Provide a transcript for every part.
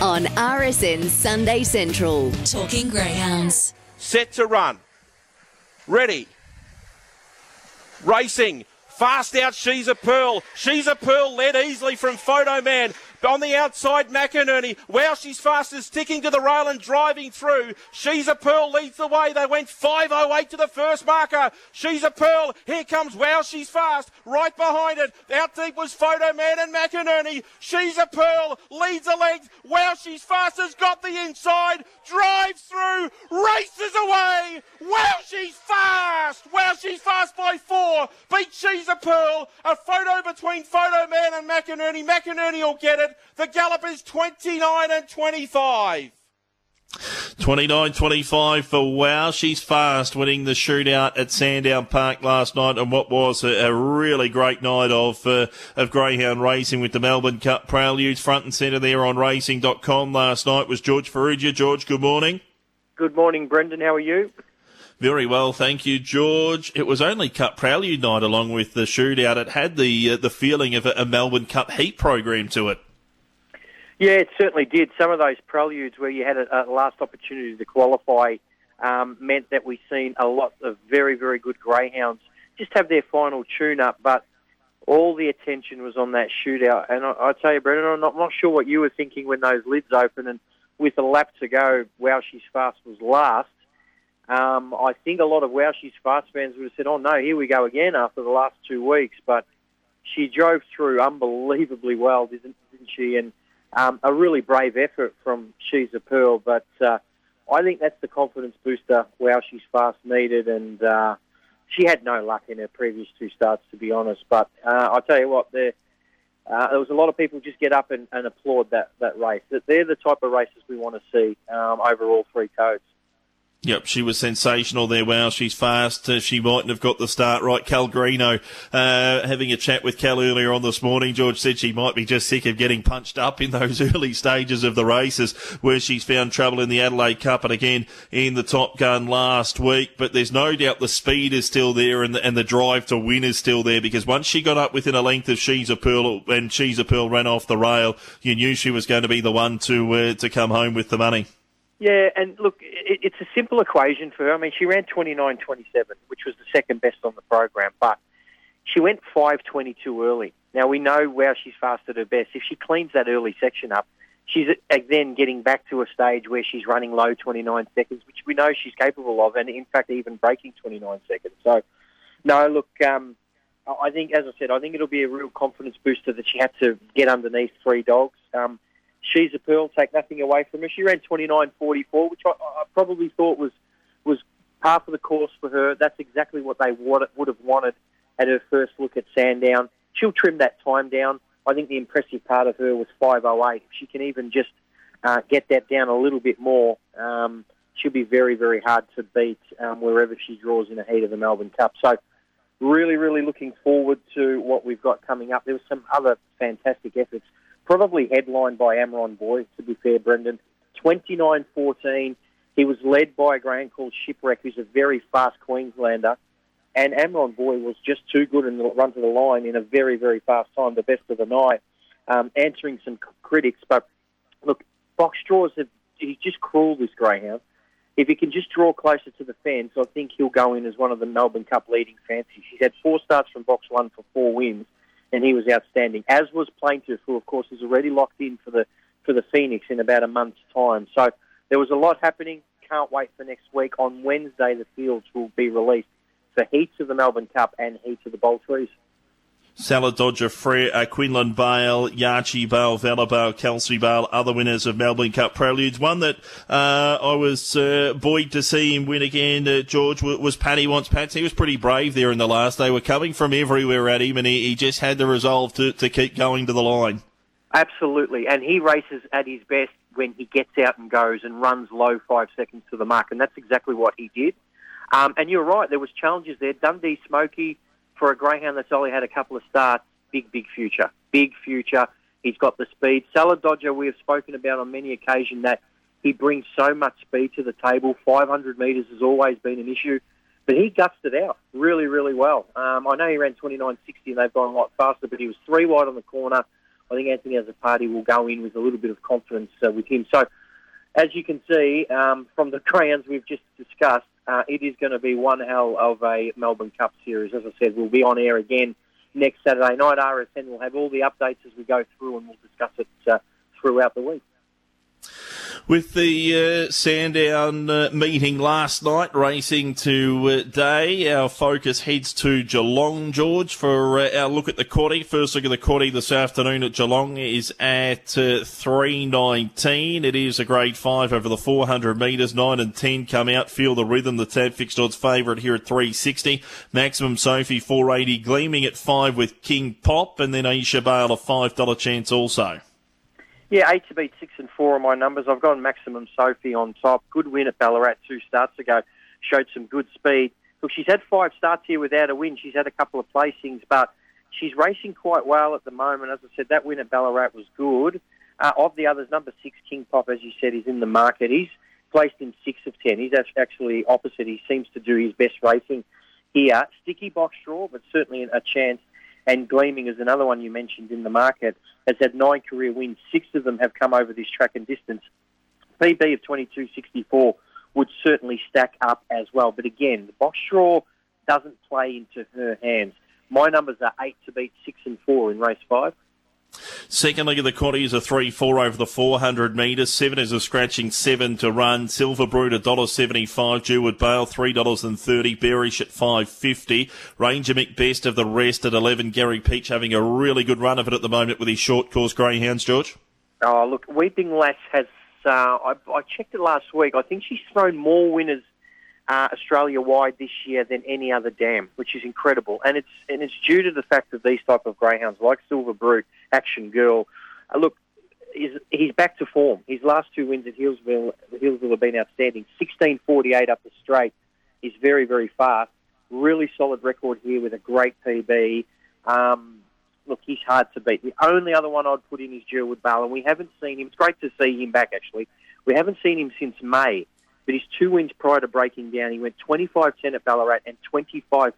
on RSN Sunday Central. Talking Greyhounds. Set to run. Ready. Racing. Fast out, she's a pearl. She's a pearl led easily from Photo Man. On the outside, McInerney. Wow, she's fast as sticking to the rail and driving through. She's a Pearl leads the way. They went 5.08 to the first marker. She's a Pearl. Here comes Wow, she's fast. Right behind it. Out deep was Photo Man and McInerney. She's a Pearl. Leads the legs. Wow, she's fast. Has got the inside. Drives through. Races away. Wow, she's fast. Wow, she's fast by four. Beat She's a Pearl. A photo between Photo Man and McInerney. McInerney will get it. The gallop is 29 and 25. 29 25 for Wow. She's fast winning the shootout at Sandown Park last night and what was a, a really great night of, uh, of Greyhound racing with the Melbourne Cup Preludes front and centre there on racing.com last night was George Farrugia. George, good morning. Good morning, Brendan. How are you? Very well, thank you, George. It was only Cup Prelude night along with the shootout. It had the uh, the feeling of a, a Melbourne Cup heat program to it. Yeah, it certainly did. Some of those preludes where you had a, a last opportunity to qualify um, meant that we've seen a lot of very, very good greyhounds just have their final tune-up, but all the attention was on that shootout. And I, I tell you, Brendan, I'm not, I'm not sure what you were thinking when those lids open and with a lap to go, Wow She's Fast was last. Um, I think a lot of Wow She's Fast fans would have said, oh no, here we go again after the last two weeks. But she drove through unbelievably well, didn't, didn't she? And um, a really brave effort from She's a Pearl, but uh, I think that's the confidence booster Wow She's Fast needed, and uh, she had no luck in her previous two starts, to be honest. But uh, I tell you what, there, uh, there was a lot of people just get up and, and applaud that, that race. They're the type of races we want to see um, over all three codes. Yep, she was sensational there. Wow, she's fast. Uh, she mightn't have got the start right. Cal uh, having a chat with Cal earlier on this morning, George said she might be just sick of getting punched up in those early stages of the races where she's found trouble in the Adelaide Cup and again in the Top Gun last week. But there's no doubt the speed is still there and the, and the drive to win is still there because once she got up within a length of She's a Pearl and She's a Pearl ran off the rail, you knew she was going to be the one to, uh, to come home with the money. Yeah, and look, it, it's a simple equation for her. I mean, she ran 29.27, which was the second best on the program, but she went 5.22 early. Now, we know where she's fast at her best. If she cleans that early section up, she's then getting back to a stage where she's running low 29 seconds, which we know she's capable of, and in fact, even breaking 29 seconds. So, no, look, um, I think, as I said, I think it'll be a real confidence booster that she had to get underneath three dogs. Um, She's a Pearl, take nothing away from her. She ran 29.44, which I, I probably thought was was half of the course for her. That's exactly what they would, would have wanted at her first look at Sandown. She'll trim that time down. I think the impressive part of her was 5.08. If she can even just uh, get that down a little bit more, um, she'll be very, very hard to beat um, wherever she draws in the heat of the Melbourne Cup. So, really, really looking forward to what we've got coming up. There were some other fantastic efforts probably headlined by Amron Boy, to be fair, Brendan. 29 14. He was led by a grand called Shipwreck, who's a very fast Queenslander. And Amron Boy was just too good in the run to the line in a very, very fast time, the best of the night, um, answering some critics. But look, box draws have, he's just cruel, this greyhound. If he can just draw closer to the fence, I think he'll go in as one of the Melbourne Cup leading fancies. He's had four starts from box one for four wins and he was outstanding. As was Plaintiff, who of course is already locked in for the for the Phoenix in about a month's time. So there was a lot happening. Can't wait for next week. On Wednesday, the fields will be released for heats of the Melbourne Cup and heats of the Bowl. Salad Dodger, Fre- uh, Quinlan Bale, Yachi Bale, Valabale, Kelsey Bale, other winners of Melbourne Cup Preludes. One that uh, I was uh, buoyed to see him win again, uh, George, was Paddy Wants Pats. He was pretty brave there in the last. They were coming from everywhere at him, and he, he just had the resolve to, to keep going to the line. Absolutely, and he races at his best when he gets out and goes and runs low five seconds to the mark, and that's exactly what he did. Um, and you're right, there was challenges there. Dundee Smoky for a greyhound that's only had a couple of starts, big, big future. Big future. He's got the speed. Salad Dodger, we have spoken about on many occasions that he brings so much speed to the table. 500 metres has always been an issue, but he gutsed it out really, really well. Um, I know he ran 29.60 and they've gone a lot faster, but he was three wide on the corner, I think Anthony Azzopardi will go in with a little bit of confidence uh, with him. So, as you can see um, from the crayons we've just discussed, uh, it is going to be one hell of a Melbourne Cup series. As I said, we'll be on air again next Saturday night. RSN will have all the updates as we go through, and we'll discuss it uh, throughout the week. With the uh, Sandown uh, meeting last night racing today, our focus heads to Geelong, George, for uh, our look at the quaddy. First look at the quaddy this afternoon at Geelong is at uh, 3.19. It is a grade 5 over the 400 metres. 9 and 10 come out, feel the rhythm. The tab fixed odds favourite here at 360. Maximum Sophie 480 gleaming at 5 with King Pop and then Aisha Bale a $5 chance also. Yeah, eight to beat six and four are my numbers. I've gone maximum Sophie on top. Good win at Ballarat two starts ago. Showed some good speed. Look, she's had five starts here without a win. She's had a couple of placings, but she's racing quite well at the moment. As I said, that win at Ballarat was good. Uh, of the others, number six, King Pop, as you said, is in the market. He's placed in six of ten. He's actually opposite. He seems to do his best racing here. Sticky box draw, but certainly a chance and Gleaming is another one you mentioned in the market, has had nine career wins. Six of them have come over this track and distance. PB of 22.64 would certainly stack up as well. But again, the box draw doesn't play into her hands. My numbers are eight to beat six and four in race five. Second leg of the quaddy is a 3-4 over the 400 metres. Seven is a scratching seven to run. Silver Brood $1.75. Jewwood Bale $3.30. Bearish at 5.50. Ranger McBest of the rest at 11. Gary Peach having a really good run of it at the moment with his short course greyhounds, George. Oh, look, Weeping Lass has, uh, I, I checked it last week. I think she's thrown more winners uh, Australia wide this year than any other dam, which is incredible. And it's and it's due to the fact that these type of greyhounds, like Silver Brute, Action Girl, uh, look, he's, he's back to form. His last two wins at Healesville, Healesville have been outstanding. 16.48 up the straight is very very fast. Really solid record here with a great PB. Um, look, he's hard to beat. The only other one I'd put in is Jewwood Bale, and we haven't seen him. It's great to see him back, actually. We haven't seen him since May. But his two wins prior to breaking down, he went 25-10 at Ballarat and 25-57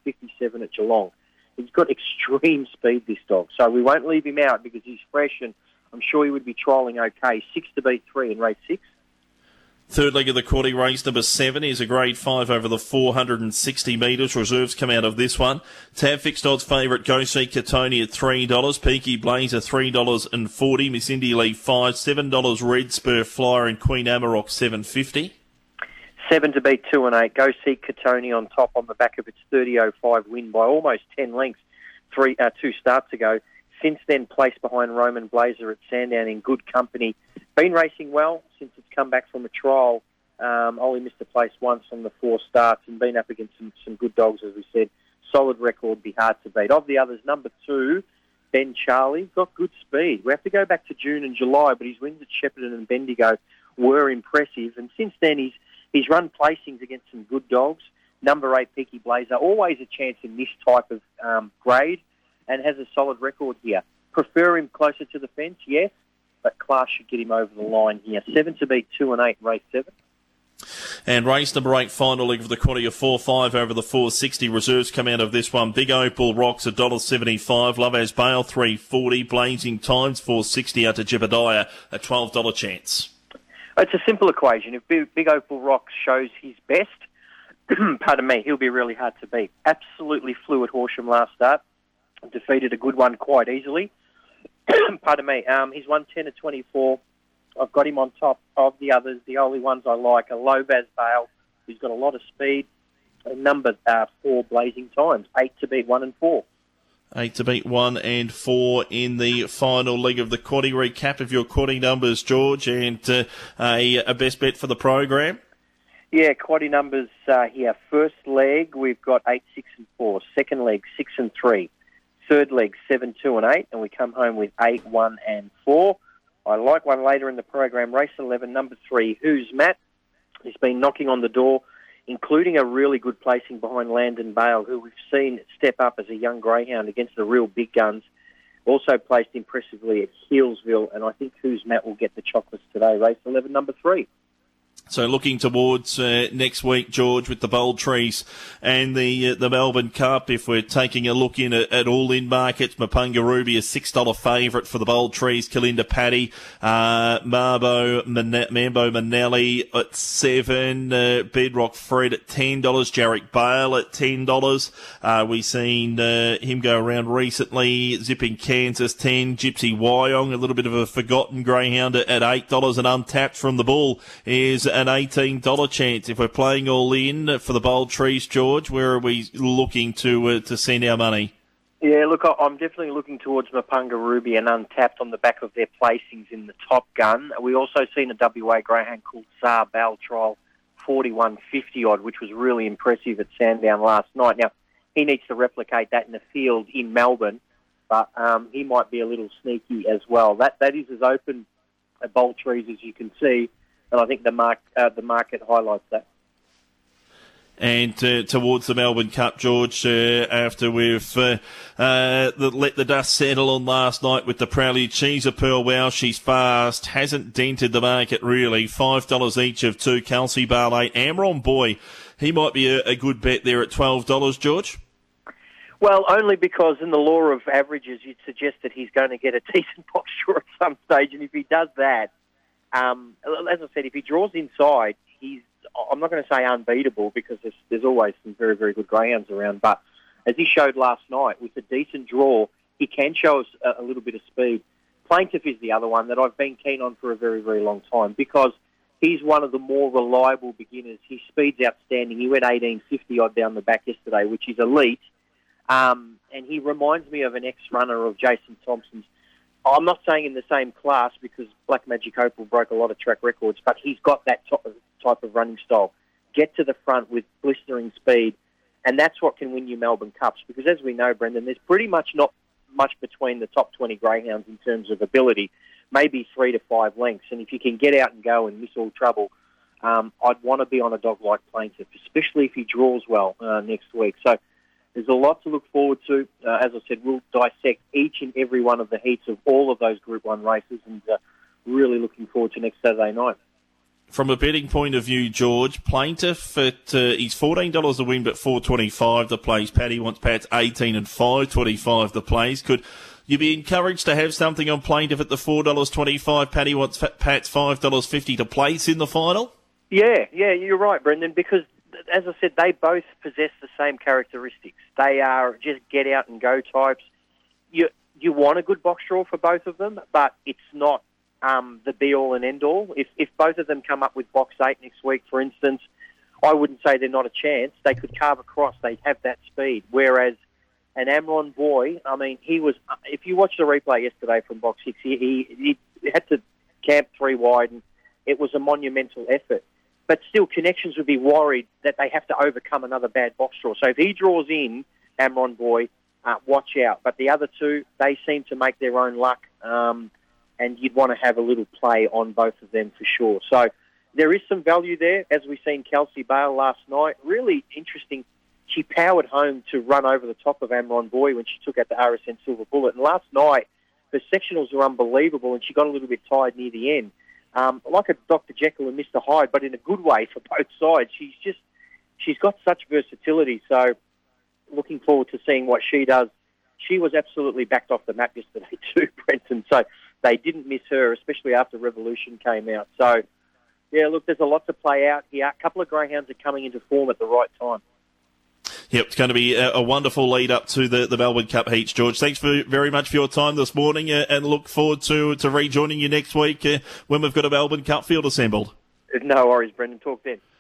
at Geelong. He's got extreme speed, this dog. So we won't leave him out because he's fresh and I'm sure he would be trialling okay. Six to beat three in race six. Third leg of the quaddy race number seven is a grade five over the 460 metres. Reserves come out of this one. Tab fixed odds favourite Go See Katoni at $3. Peaky Blazer $3.40. Miss Indy Lee 5 $7 Red Spur Flyer and Queen Amarok 750 Seven to beat two and eight. Go see Katoni on top on the back of its 30.05 win by almost 10 lengths three uh, two starts ago. Since then, placed behind Roman Blazer at Sandown in good company. Been racing well since it's come back from a trial. Um, only missed a place once on the four starts and been up against some, some good dogs, as we said. Solid record, be hard to beat. Of the others, number two, Ben Charlie, got good speed. We have to go back to June and July, but his wins at Shepparton and Bendigo were impressive. And since then, he's He's run placings against some good dogs. Number eight, Peaky Blazer, always a chance in this type of um, grade and has a solid record here. Prefer him closer to the fence, yes, but class should get him over the line here. Seven to beat two and eight, race seven. And race number eight, final leg of the quarter, of 4-5 over the 460. Reserves come out of this one. Big Opal Rocks $1.75. Love as Bale 340. Blazing Times 460 out to Jebediah a $12 chance. It's a simple equation. If Big, Opal Rock shows his best, pardon me, he'll be really hard to beat. Absolutely flew at Horsham last start. Defeated a good one quite easily. pardon me. Um, he's won 10 to 24. I've got him on top of the others. The only ones I like are Lobaz Bale, who's got a lot of speed, and number uh, four Blazing Times, eight to beat one and four. Eight to beat one and four in the final leg of the quaddy. Recap of your quaddy numbers, George, and uh, a, a, best bet for the program. Yeah, quaddy numbers uh, here. First leg, we've got eight, six, and four. Second leg, six and three. Third leg, seven, two, and eight, and we come home with eight, one, and four. I like one later in the program. Race eleven, number three. Who's Matt? He's been knocking on the door including a really good placing behind Landon Bale, who we've seen step up as a young greyhound against the real big guns. Also placed impressively at Healesville, and I think who's Matt will get the chocolates today. Race 11, number three. So looking towards uh, next week, George, with the Bold Trease and the uh, the Melbourne Cup, if we're taking a look in at, at all in markets, Mapunga Ruby a six dollar favourite for the Bold Trease, Kalinda Paddy, uh, Marbo Man- Mambo Manelli at seven, uh, Bedrock Fred at ten dollars, Jarek Bale at ten dollars. Uh, we seen uh, him go around recently, zipping Kansas ten, Gypsy Wyong, a little bit of a forgotten greyhound at, at eight dollars, and untapped from the bull is an $18 chance. If we're playing all in for the Bold Trease, George, where are we looking to uh, to send our money? Yeah, look, I'm definitely looking towards Mapunga Ruby and Untapped on the back of their placings in the Top Gun. We also seen a WA greyhound called Tsar Bell Trial 4150 odd, which was really impressive at Sandown last night. Now, he needs to replicate that in the field in Melbourne, but um, he might be a little sneaky as well. That That is as open at Bold Trease as you can see and I think the mark uh, the market highlights that. And uh, towards the Melbourne Cup, George, uh, after we've uh, uh, let the dust settle on last night with the Prelude, she's a pearl. Wow, she's fast. Hasn't dented the market really. Five dollars each of two. Kelsey Bale, Amron Boy, he might be a, a good bet there at twelve dollars, George. Well, only because in the law of averages, you'd suggest that he's going to get a decent box score at some stage, and if he does that, um, as I said, if he draws inside, he's I'm not going to say unbeatable because there's, there's always some very, very good greyhounds around. But as he showed last night, with a decent draw, he can show us a, a little bit of speed. Plaintiff is the other one that I've been keen on for a very, very long time because he's one of the more reliable beginners. His speed's outstanding. He went 1850 odd down the back yesterday, which is elite. Um, and he reminds me of an ex-runner of Jason Thompson's I'm not saying in the same class because Black Magic Opal broke a lot of track records, but he's got that type of running style. Get to the front with blistering speed, and that's what can win you Melbourne Cups. Because as we know, Brendan, there's pretty much not much between the top 20 greyhounds in terms of ability, maybe three to five lengths. And if you can get out and go and miss all trouble, um, I'd want to be on a dog like Plaintiff, especially if he draws well uh, next week. So there's a lot to look forward to. Uh, as I said, we'll dissect each and every one of the heats of all of those Group 1 races and uh, really looking forward to next Saturday night. From a betting point of view, George, plaintiff at uh, he's fourteen dollars a win, but four twenty five the plays. Paddy wants Pat's eighteen and five twenty five the plays. Could you be encouraged to have something on plaintiff at the four dollars twenty five? Paddy wants Pat's five dollars fifty to place in the final. Yeah, yeah, you're right, Brendan. Because as I said, they both possess the same characteristics. They are just get out and go types. You you want a good box draw for both of them, but it's not um, the be all and end all. If if both of them come up with box eight next week, for instance, I wouldn't say they're not a chance. They could carve across. They have that speed. Whereas an Amron boy, I mean, he was. If you watch the replay yesterday from box six, he, he, he had to camp three wide, and it was a monumental effort but still connections would be worried that they have to overcome another bad box draw. So if he draws in Amron Boy, uh, watch out. But the other two, they seem to make their own luck, um, and you'd want to have a little play on both of them for sure. So there is some value there, as we've seen Kelsey Bale last night. Really interesting. She powered home to run over the top of Amron Boy when she took out the RSN Silver Bullet. And last night, her sectionals were unbelievable, and she got a little bit tired near the end um, like a Dr. Jekyll and Mr. Hyde, but in a good way for both sides. She's just she's got such versatility. So looking forward to seeing what she does. She was absolutely backed off the map yesterday too, Brendan. So they didn't miss her, especially after Revolution came out. So yeah, look, there's a lot to play out here. A couple of greyhounds are coming into form at the right time. Yep, it's going to be a, a, wonderful lead up to the, the Melbourne Cup heats, George. Thanks for, very much for your time this morning uh, and look forward to, to rejoining you next week uh, when we've got a Melbourne Cup field assembled. No worries, Brendan. Talk then.